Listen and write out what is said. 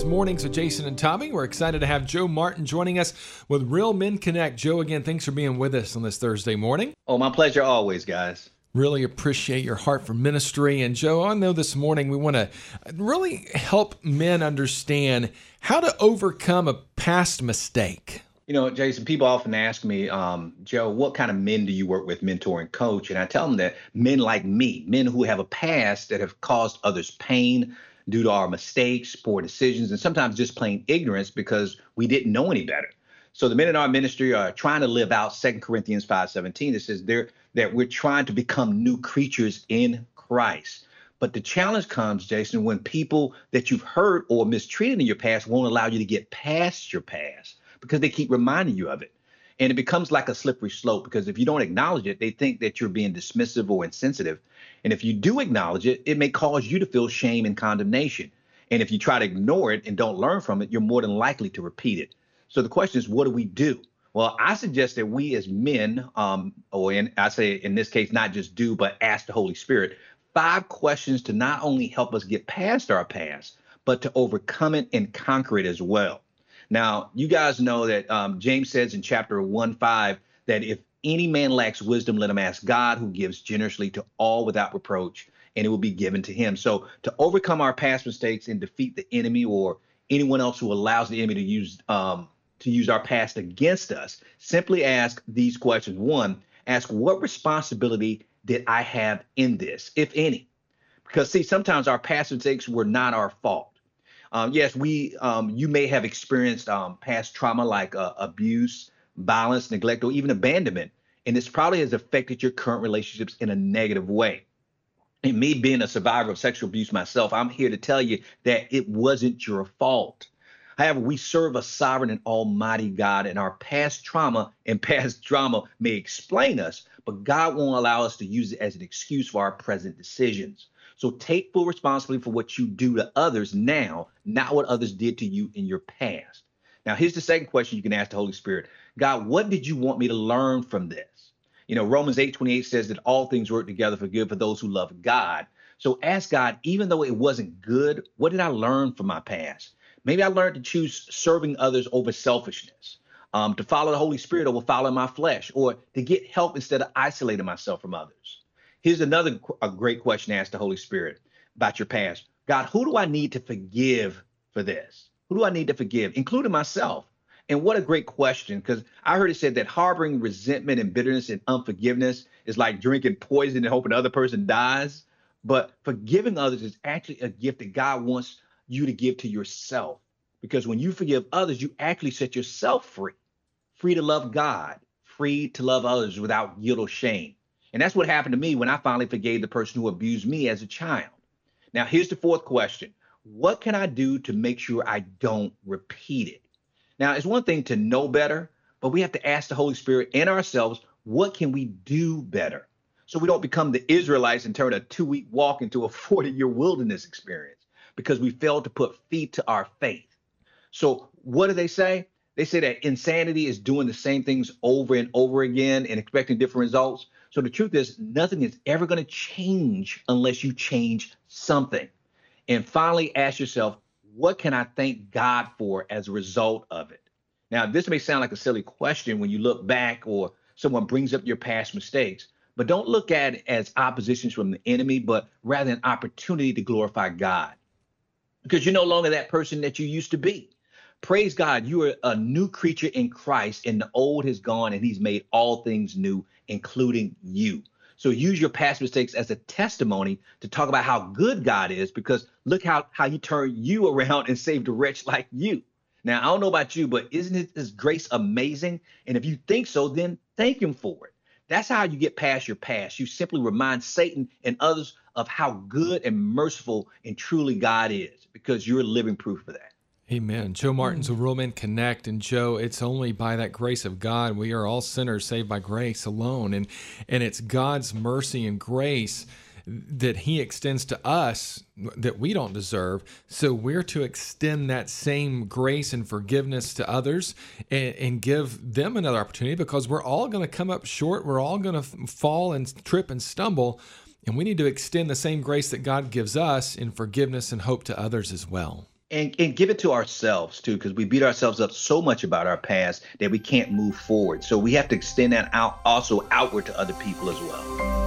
It's mornings with Jason and Tabi. We're excited to have Joe Martin joining us with Real Men Connect. Joe, again, thanks for being with us on this Thursday morning. Oh, my pleasure always, guys. Really appreciate your heart for ministry. And Joe, I know this morning we want to really help men understand how to overcome a past mistake. You know, Jason, people often ask me, um, Joe, what kind of men do you work with, mentor and coach? And I tell them that men like me, men who have a past that have caused others pain due to our mistakes, poor decisions, and sometimes just plain ignorance because we didn't know any better. So the men in our ministry are trying to live out 2 Corinthians 5:17. It says there that we're trying to become new creatures in Christ. But the challenge comes, Jason, when people that you've hurt or mistreated in your past won't allow you to get past your past because they keep reminding you of it. And it becomes like a slippery slope because if you don't acknowledge it, they think that you're being dismissive or insensitive. And if you do acknowledge it, it may cause you to feel shame and condemnation. And if you try to ignore it and don't learn from it, you're more than likely to repeat it. So the question is, what do we do? Well, I suggest that we as men, um, or in, I say in this case, not just do, but ask the Holy Spirit five questions to not only help us get past our past, but to overcome it and conquer it as well. Now, you guys know that um, James says in chapter 1 5 that if any man lacks wisdom, let him ask God, who gives generously to all without reproach, and it will be given to him. So, to overcome our past mistakes and defeat the enemy or anyone else who allows the enemy to use um, to use our past against us, simply ask these questions. One, ask what responsibility did I have in this, if any? Because see, sometimes our past mistakes were not our fault. Um, yes, we um, you may have experienced um, past trauma like uh, abuse, violence, neglect, or even abandonment, and this probably has affected your current relationships in a negative way. And me being a survivor of sexual abuse myself, I'm here to tell you that it wasn't your fault. However, we serve a sovereign and almighty God, and our past trauma and past drama may explain us, but God won't allow us to use it as an excuse for our present decisions. So take full responsibility for what you do to others now, not what others did to you in your past. Now, here's the second question you can ask the Holy Spirit God, what did you want me to learn from this? You know, Romans 8 28 says that all things work together for good for those who love God. So ask God, even though it wasn't good, what did I learn from my past? Maybe I learned to choose serving others over selfishness, um, to follow the Holy Spirit over following my flesh, or to get help instead of isolating myself from others. Here's another a great question to ask the Holy Spirit about your past. God, who do I need to forgive for this? Who do I need to forgive, including myself? And what a great question, because I heard it said that harboring resentment and bitterness and unforgiveness is like drinking poison and hoping the other person dies. But forgiving others is actually a gift that God wants you to give to yourself. Because when you forgive others, you actually set yourself free, free to love God, free to love others without guilt or shame. And that's what happened to me when I finally forgave the person who abused me as a child. Now, here's the fourth question What can I do to make sure I don't repeat it? Now, it's one thing to know better, but we have to ask the Holy Spirit and ourselves, what can we do better? So we don't become the Israelites and turn a two week walk into a 40 year wilderness experience because we failed to put feet to our faith. So, what do they say? They say that insanity is doing the same things over and over again and expecting different results. So, the truth is, nothing is ever going to change unless you change something. And finally, ask yourself, what can I thank God for as a result of it? Now, this may sound like a silly question when you look back or someone brings up your past mistakes, but don't look at it as oppositions from the enemy, but rather an opportunity to glorify God because you're no longer that person that you used to be. Praise God, you are a new creature in Christ, and the old has gone, and He's made all things new, including you. So use your past mistakes as a testimony to talk about how good God is, because look how how He turned you around and saved a wretch like you. Now I don't know about you, but isn't His grace amazing? And if you think so, then thank Him for it. That's how you get past your past. You simply remind Satan and others of how good and merciful and truly God is because you're living proof of that. Amen. Joe Martin's mm. a Real Men Connect. And Joe, it's only by that grace of God. We are all sinners saved by grace alone. And and it's God's mercy and grace that he extends to us that we don't deserve. So we're to extend that same grace and forgiveness to others and, and give them another opportunity because we're all going to come up short. We're all going to fall and trip and stumble. And we need to extend the same grace that God gives us in forgiveness and hope to others as well. And, and give it to ourselves too because we beat ourselves up so much about our past that we can't move forward. So we have to extend that out also outward to other people as well